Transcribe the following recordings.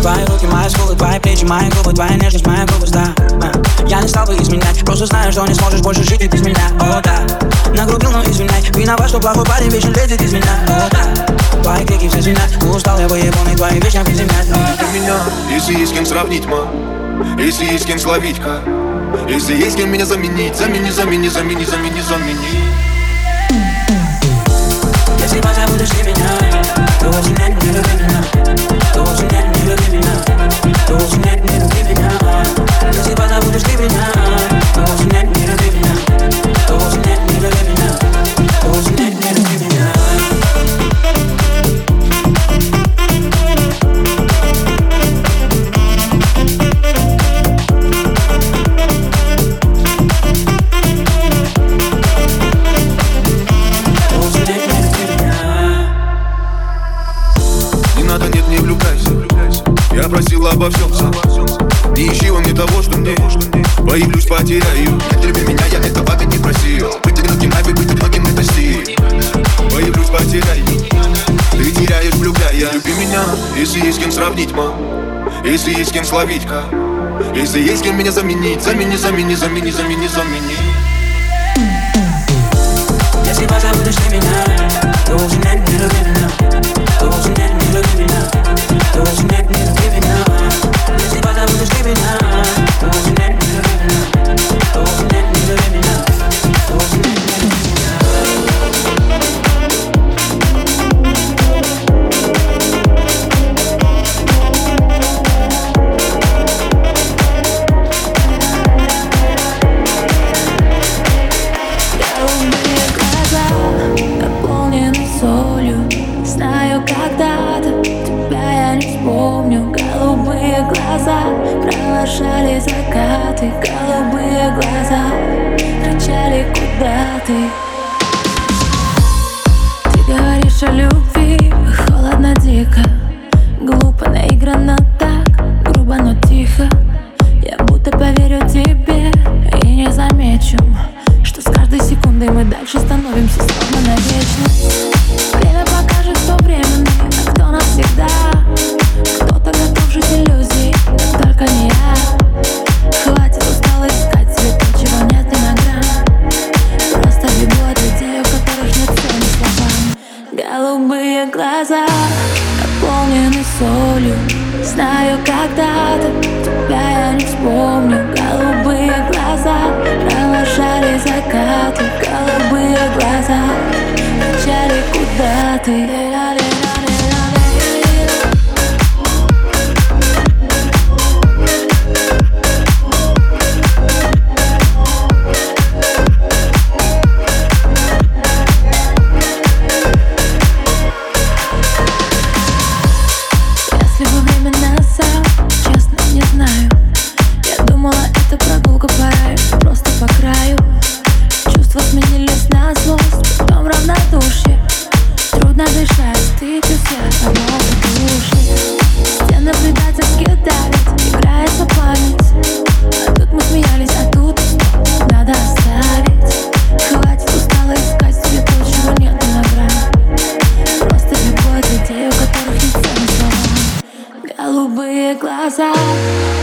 Твои руки, мои скулы, твои плечи, мои губы Твоя нежность, моя глупость, да. Я не стал бы изменять Просто знаю, что не сможешь больше жить и без меня. О, да. Нагрубил, но извиняй Виноват, что плохой парень вечно лезет из меня. О, да. Твои крики все звенят Устал я выебанный, твои вечно приземлять Ты меня, если есть кем сравнить, ма. Если есть кем словить, ка. Если есть кем меня заменить Замени, замени, замени, замени, замени Если ты меня То вовсе нет, не люби меня. То вовсе нет, не люби меня. То вовсе нет, не люби меня. Если позабудешь ты меня То вовсе нет, не люби меня. То вовсе нет, не люби меня. То вовсе нет, не Просил обо всем Не ищи во мне того, что мне Появлюсь, потеряю. Нет, люби меня, я этого ведь не просил. Быть одиноким, нафиг, быть одиноким, это стиль. Появлюсь, потеряю. Ты теряешь, влюбляя. Люби меня, если есть кем сравнить, ма. Если есть кем словить, ка. Если есть кем меня заменить. Замени, замени, замени, замени, замени. Если позабудешь ты меня вовсе нет, не люби меня. Вовсе нет, не люби меня. Вовсе нет, не люби меня Если позабудешь ты меня То вовсе нет, не люби Голубые глаза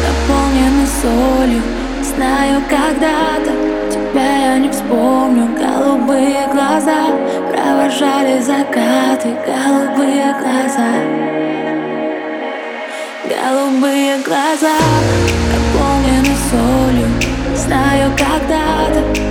наполнены солью. Знаю, когда-то тебя я не вспомню. Голубые глаза провожали закаты. Голубые глаза. Голубые глаза наполнены солью. Знаю, когда-то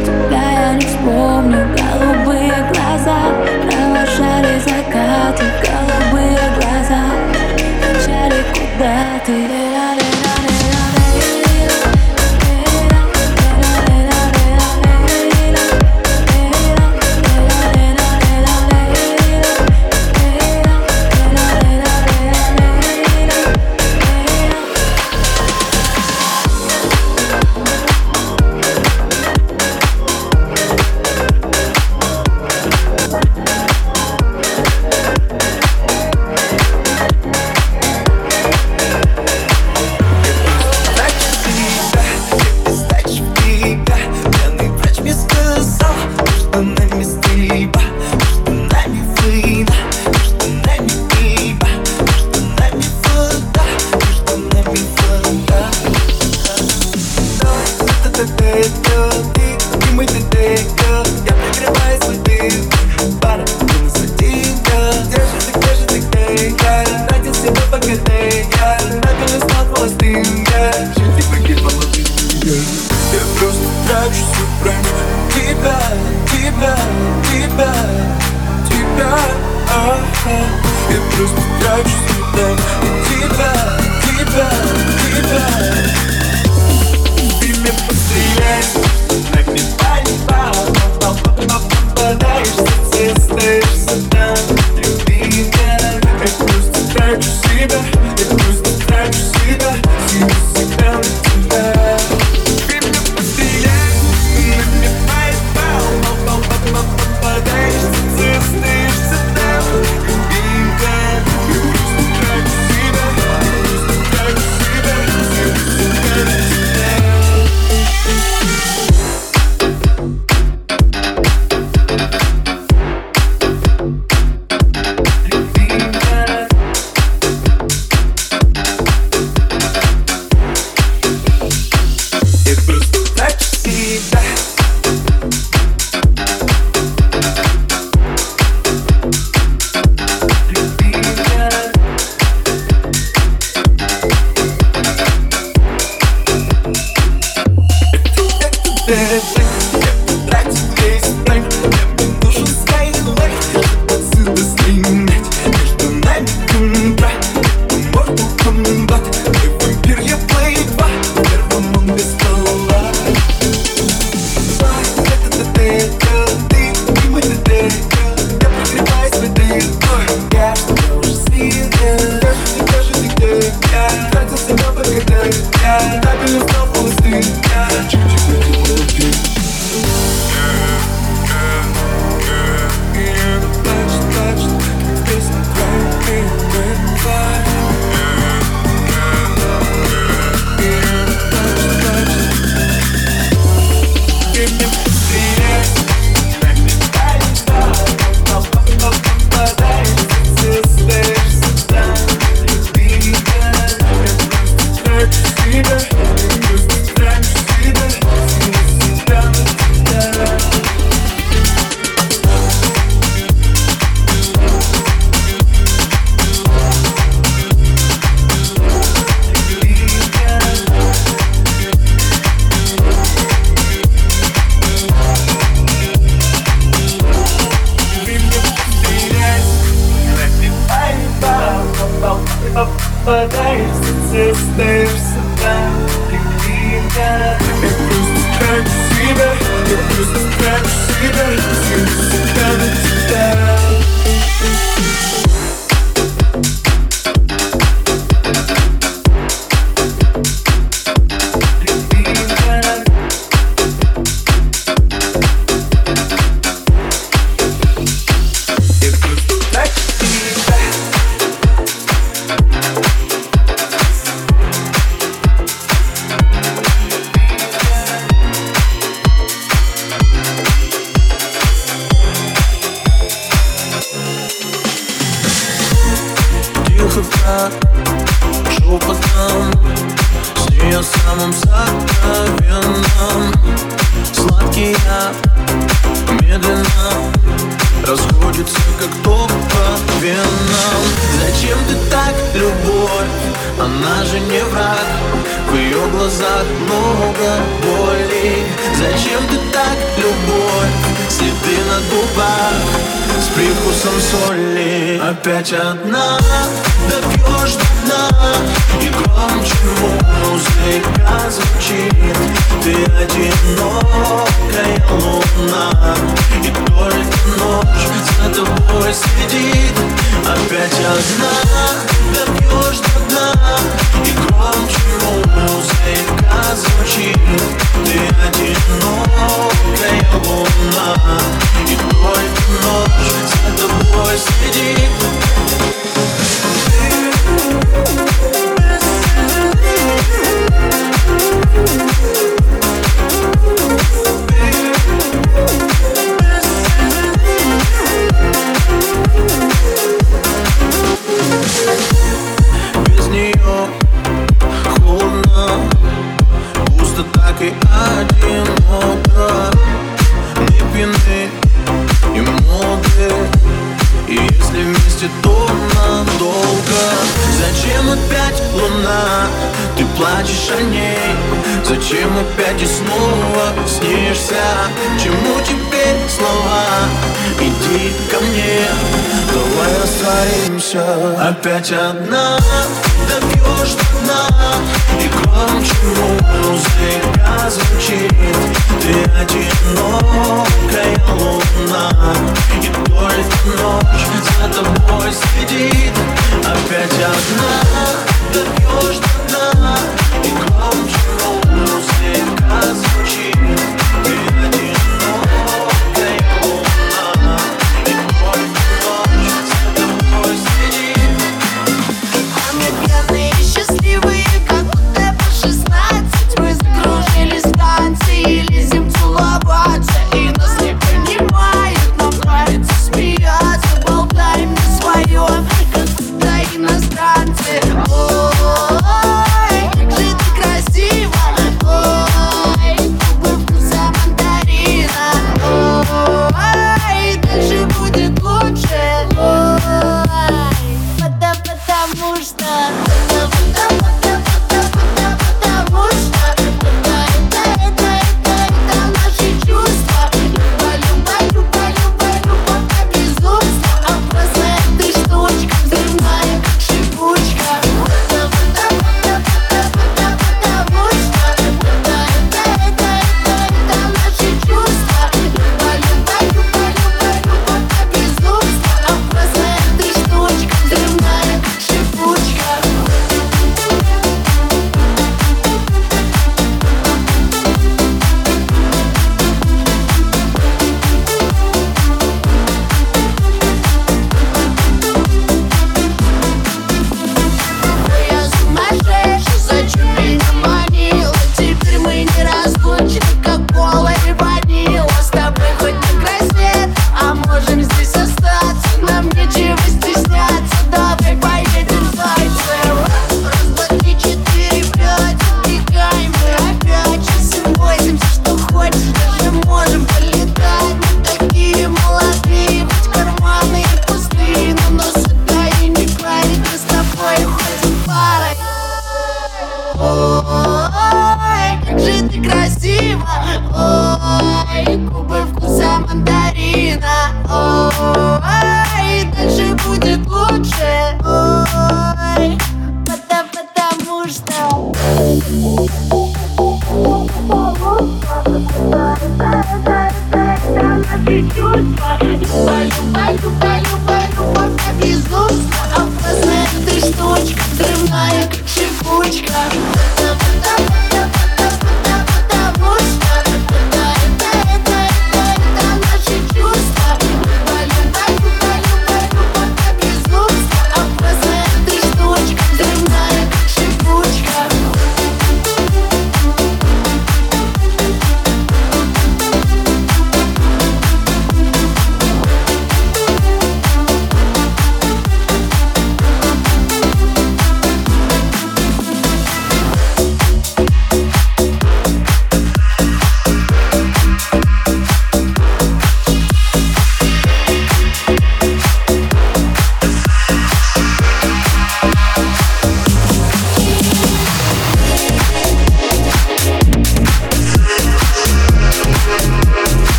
Взрывная, как шипучка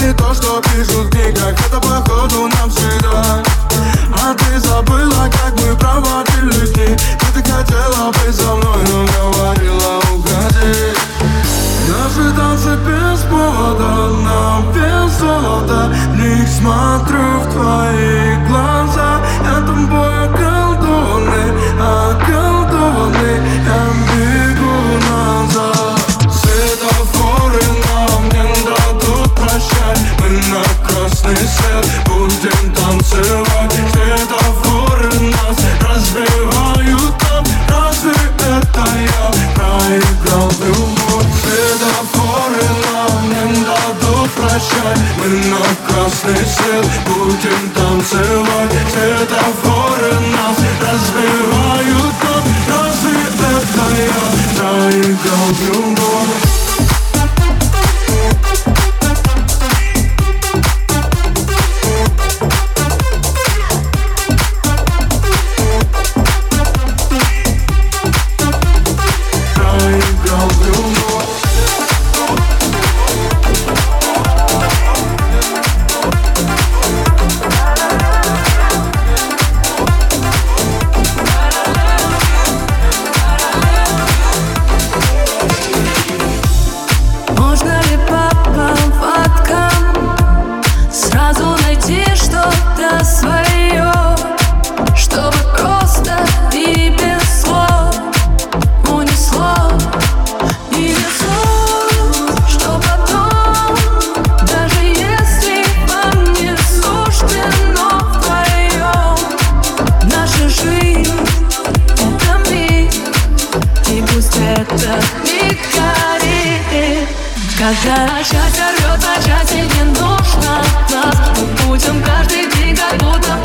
не то, что пишут в книгах Это походу навсегда А ты забыла, как мы проводили дни. Ты так хотела быть со мной, но говорила уходи. Наши танцы без повода, нам без золота. Не смотрю давай на красный свет Будем танцевать Светофоры нас разбивают Но разве это я заиграл в миг горит. Когда начать рвет, начать и не нужно нас Мы будем каждый день как будто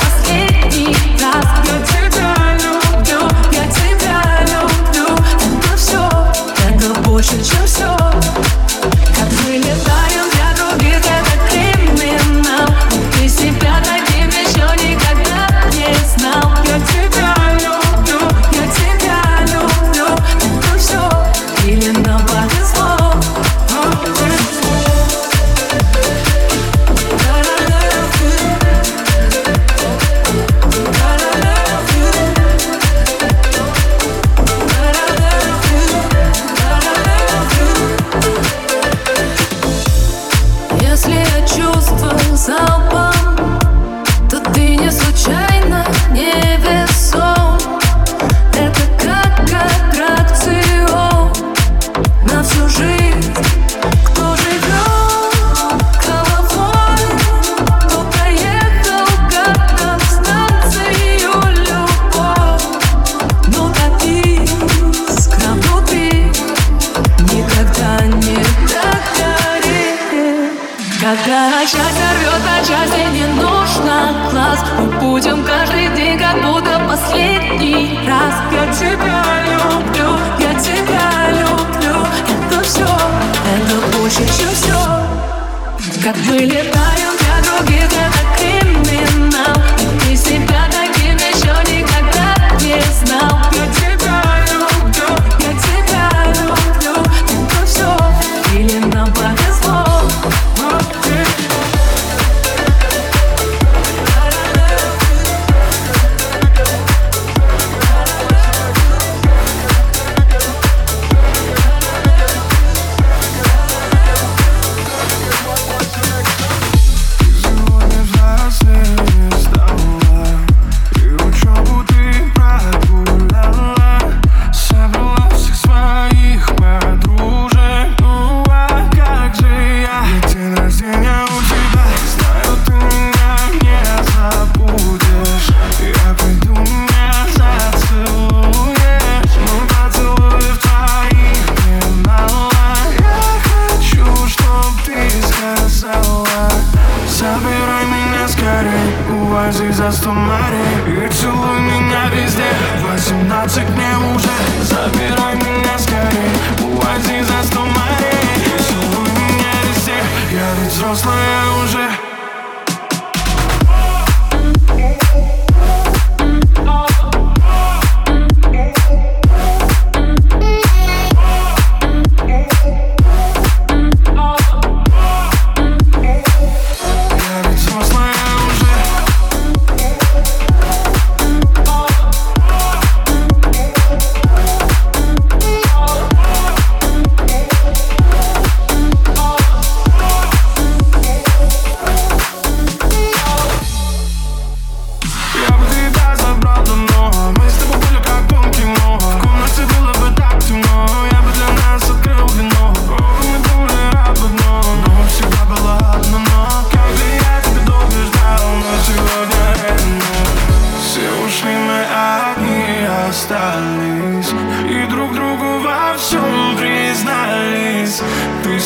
части рвет на части Не нужно. Глаз Мы будем каждый день как будто последний раз. Я тебя люблю, я тебя люблю. Это все, это больше, чем все Как мы летаем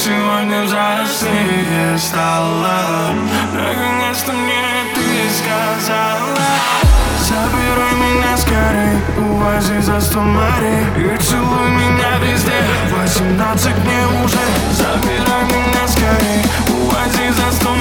сегодня взрослее стала. Наконец-то мне ты сказала. Забирай меня скорей, увози за сто морей. И целуй меня везде, восемнадцать мне уже. Забирай меня скорей, увози за сто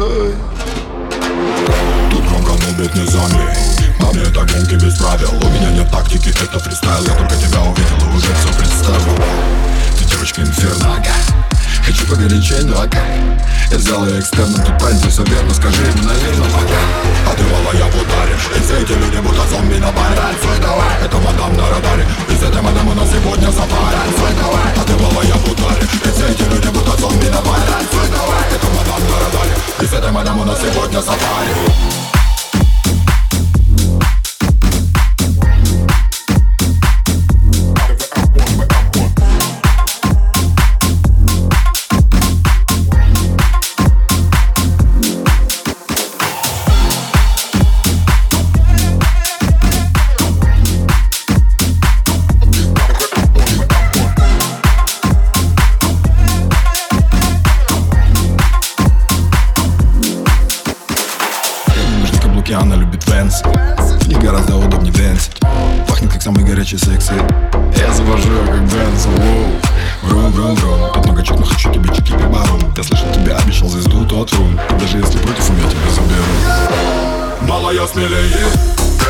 красой Тут громко нубит не зомби. На мне это гонки без правил. У меня нет тактики, это фристайл. Я только тебя увидел и уже все представил. Ты девочка инфернага. Хочу погорячей, но ага. Я взял ее экстерном, тут парень все а верно Скажи им наверно, ага. А ты я ударишь И все эти люди будто зомби на баре. Танцуй давай, это мадам на радаре. И с этой мадам у нас сегодня сафари Танцуй давай, а ты я ударишь И все эти люди будто зомби на баре. Танцуй давай, это мадам на радаре. Essa demanda, mano, você pode essa party посмелее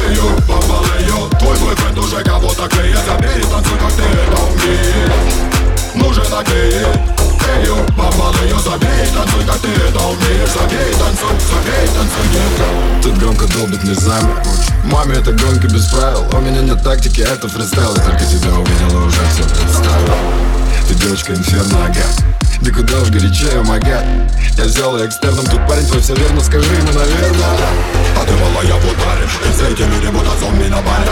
Ее попала ее Твой бойфренд уже кого-то клеит Забери танцуй, как ты это умеешь Нужен ответ Ее попала ее Забей танцуй, как ты это умеешь Забей танцуй, забей танцуй, детка Тут громко долбит низами. Маме это гонки без правил. У меня нет тактики, это фристайл. Я только тебя увидела, уже все представил Ты девочка инферно, агент ты куда уж горячее, магат Я взял экстерном, тут парень твой все верно, скажи ему, наверное А ты была я в ударе, и с этими ребята зомби на баре.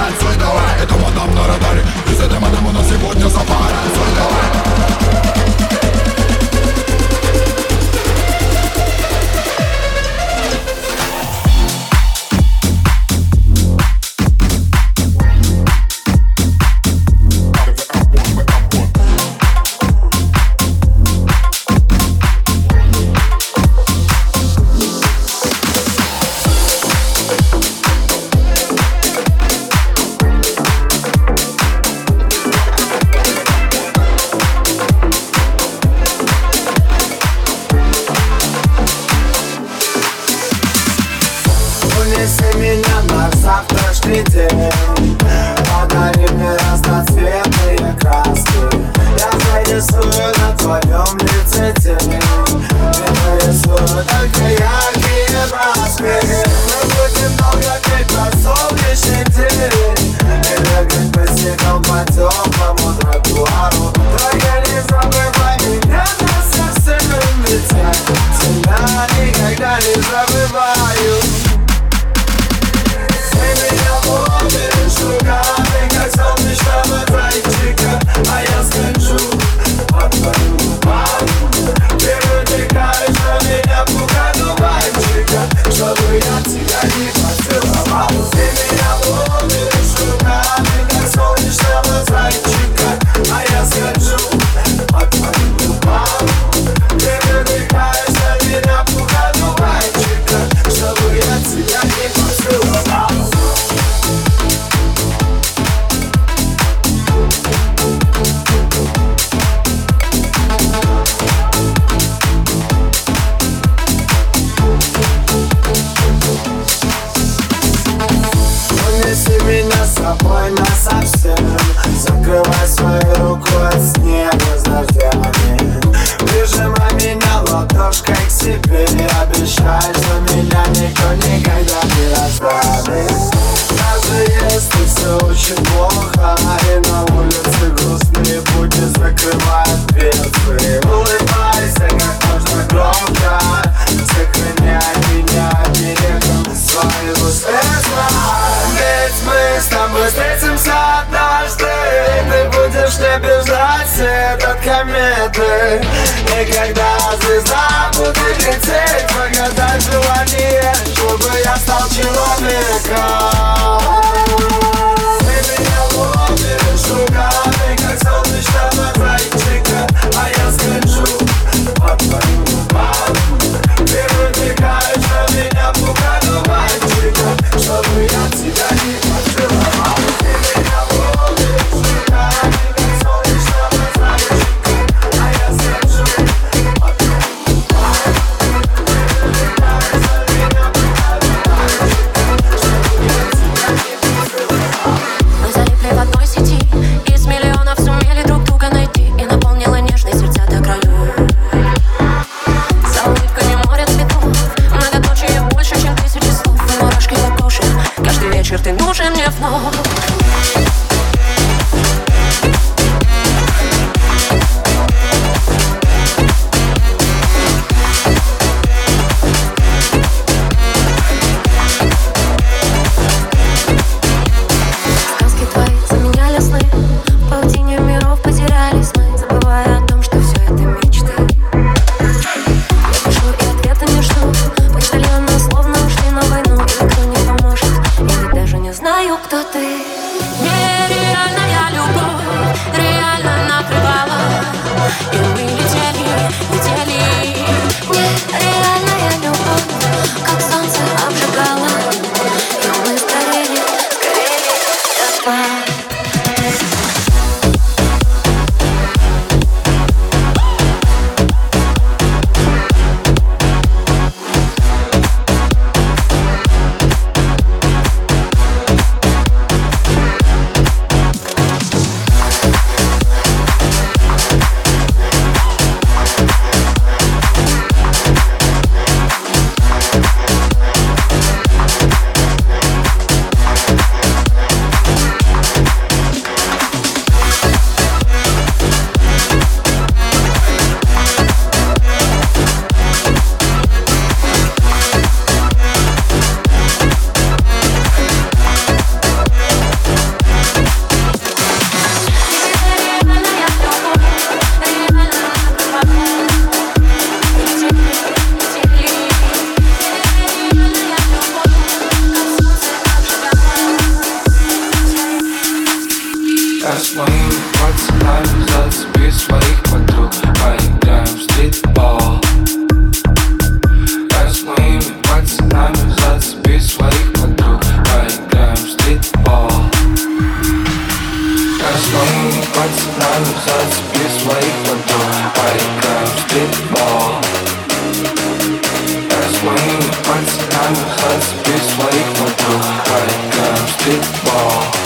this way, but don't break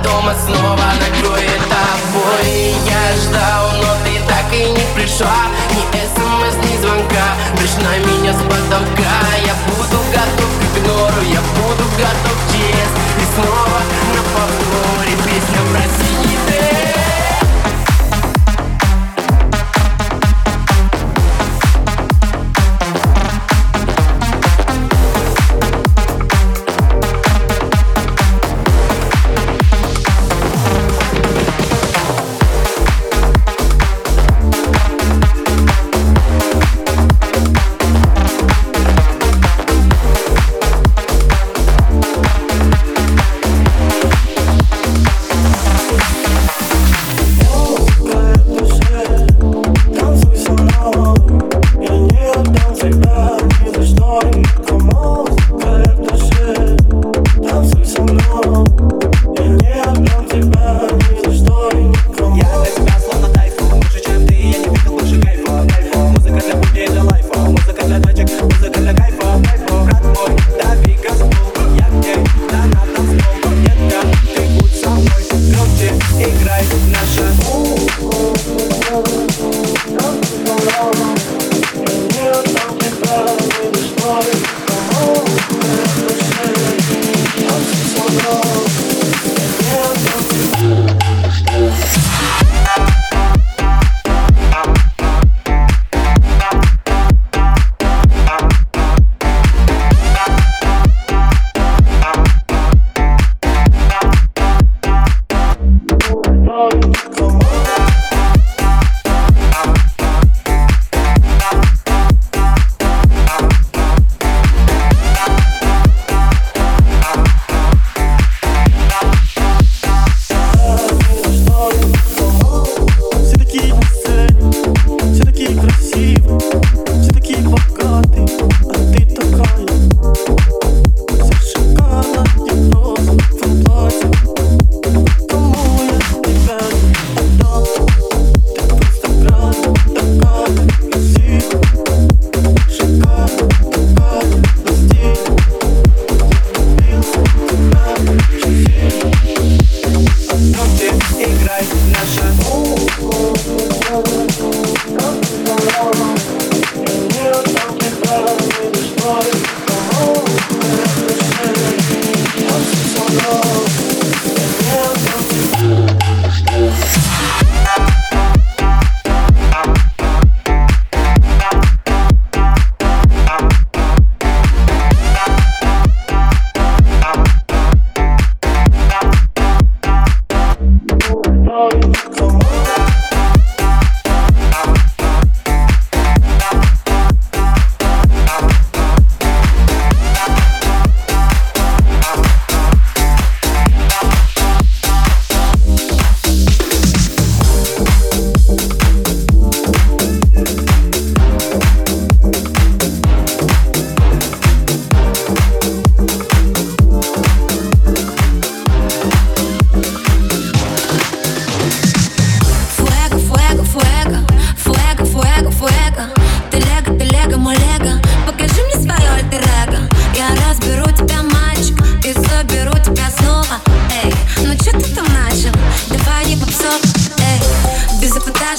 Дома снова накроет тобой Я ждал, но ты так и не пришла. Ни смс, ни звонка Лишь на меня с потолка. Я буду готов к игнору Я буду готов к честь И снова на повторе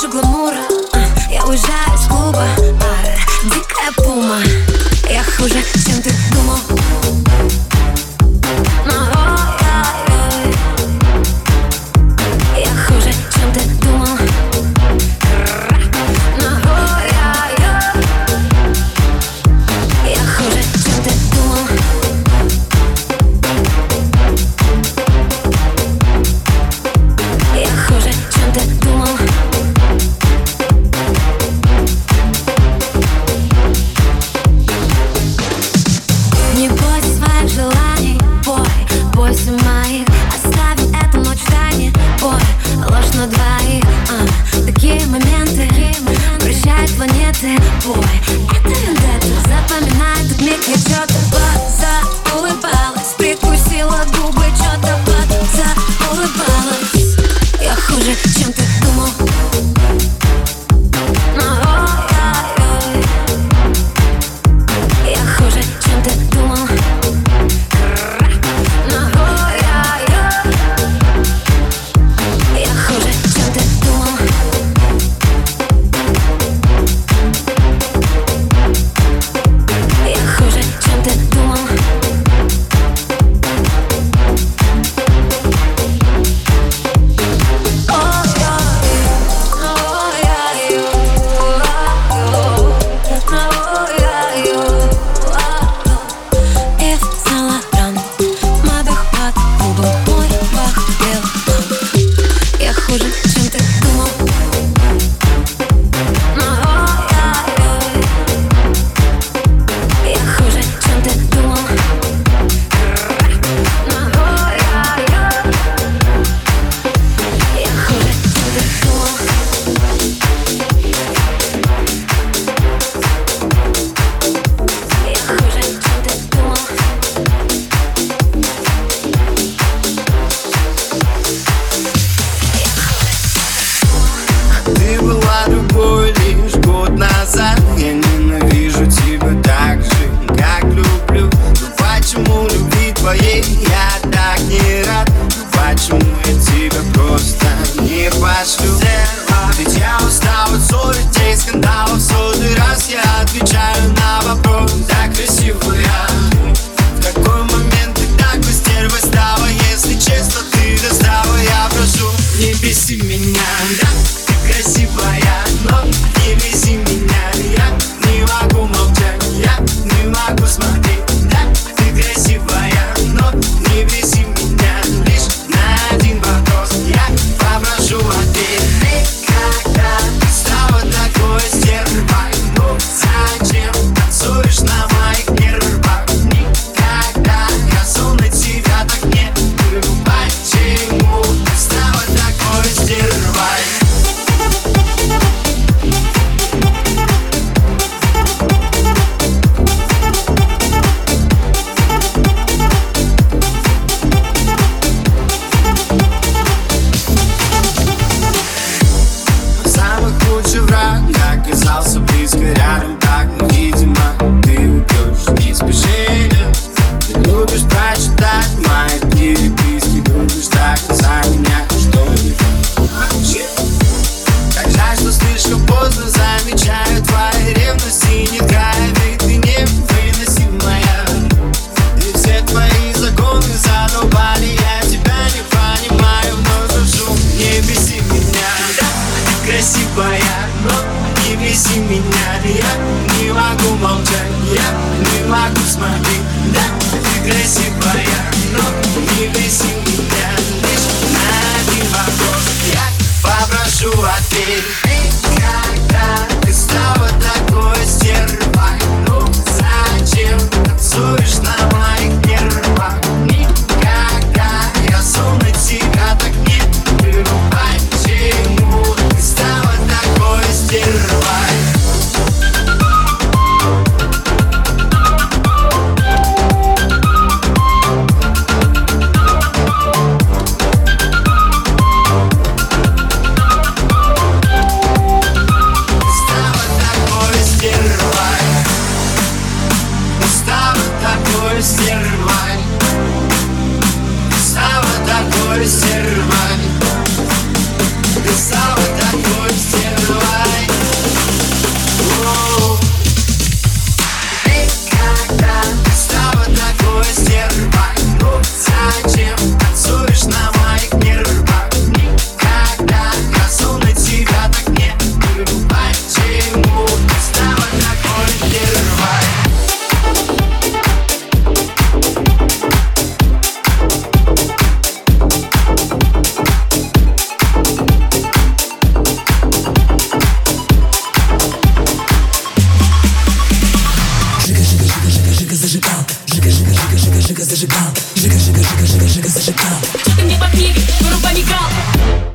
vejo glamour ah, Eu já escuba ah, Dica é puma. Не мне по книге, вырубай мигал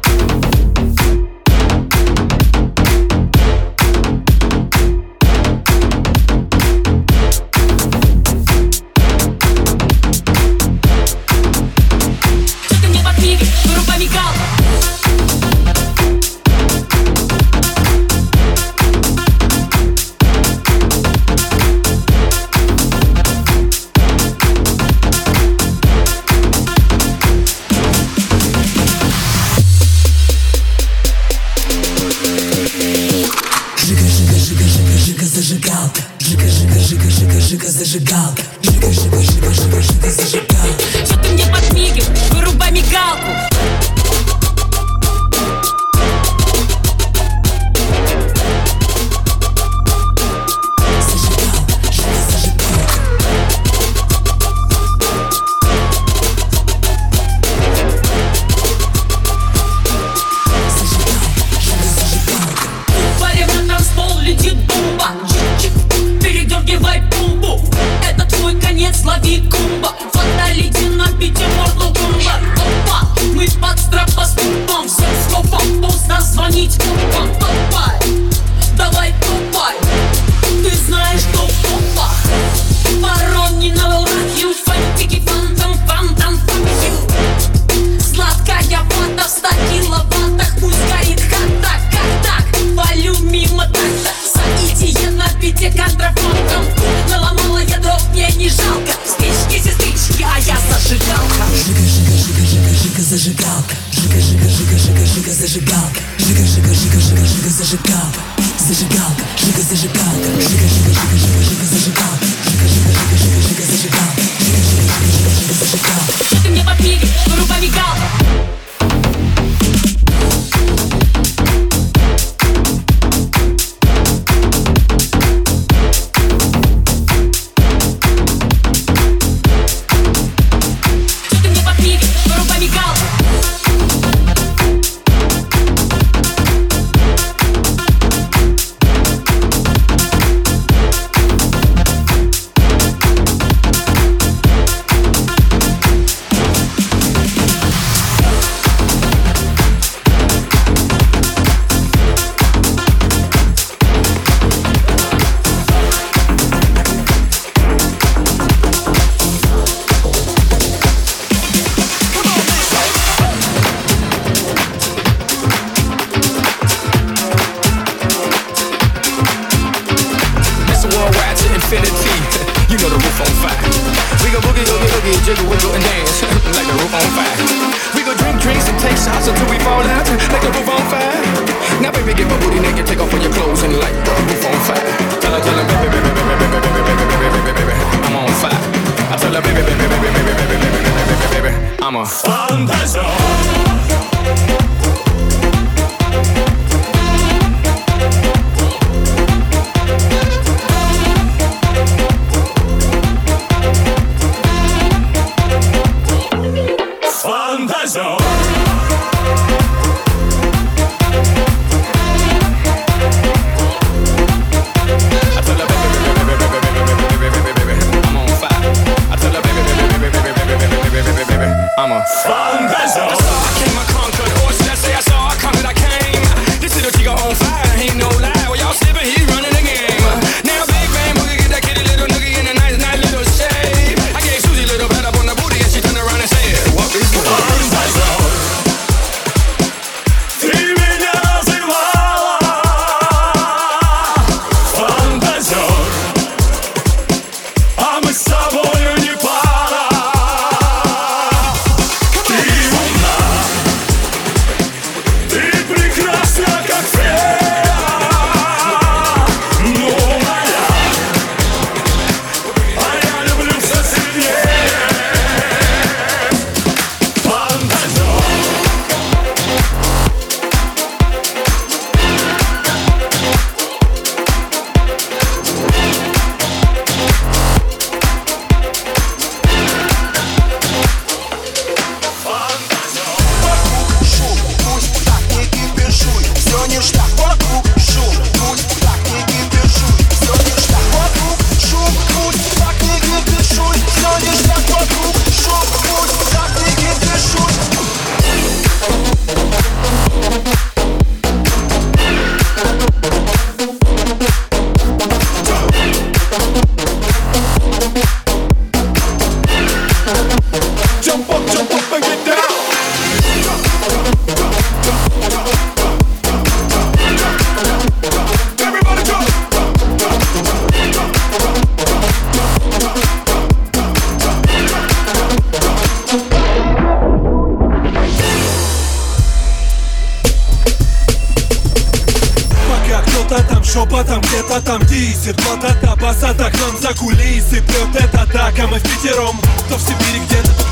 Кто в Сибири где-то,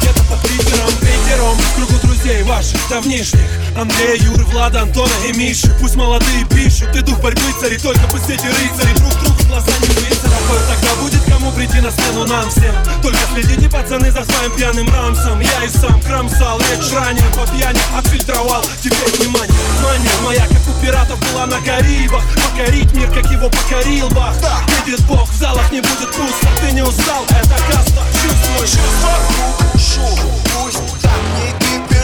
друзей ваших давнишних Андрея, Юры, Влада, Антона и Миши Пусть молодые пишут, ты дух борьбы цари Только пусть эти рыцари. Друг другу в глаза не выйдут Тогда будет кому прийти на сцену нам всем Только следите, пацаны, за своим пьяным рамсом. Я и сам кромсал речь ранее по пьяни Отфильтровал, теперь внимание Мания моя, как у пиратов, была на Карибах. Покорить мир, как его покорил Бах Видит Бог, в залах не будет пусто. Ты не устал, это каста. Чувствуешь, вокруг Шум,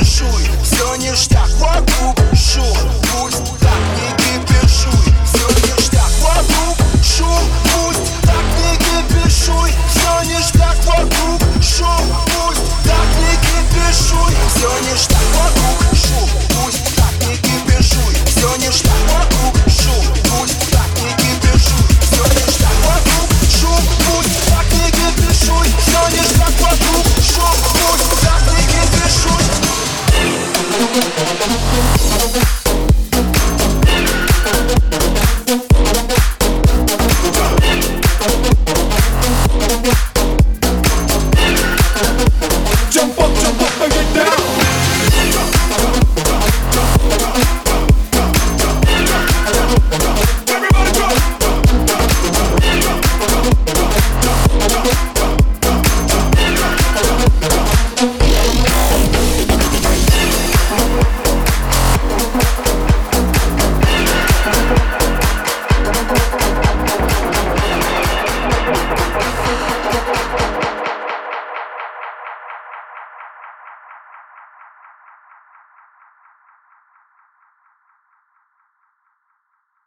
кипишуй Все ништяк вокруг шум Пусть так не кипишуй Все ништяк вокруг шум Пусть так не кипишуй Все ништяк вокруг шум Пусть так не кипишуй Все ништяк вокруг шум Пусть так не кипишуй Все ништяк вокруг шум Пусть так не кипишуй Все ништяк вокруг шум Пусть так не кипишуй Все ништяк вокруг шум Пусть так не кипишуй どっちだ?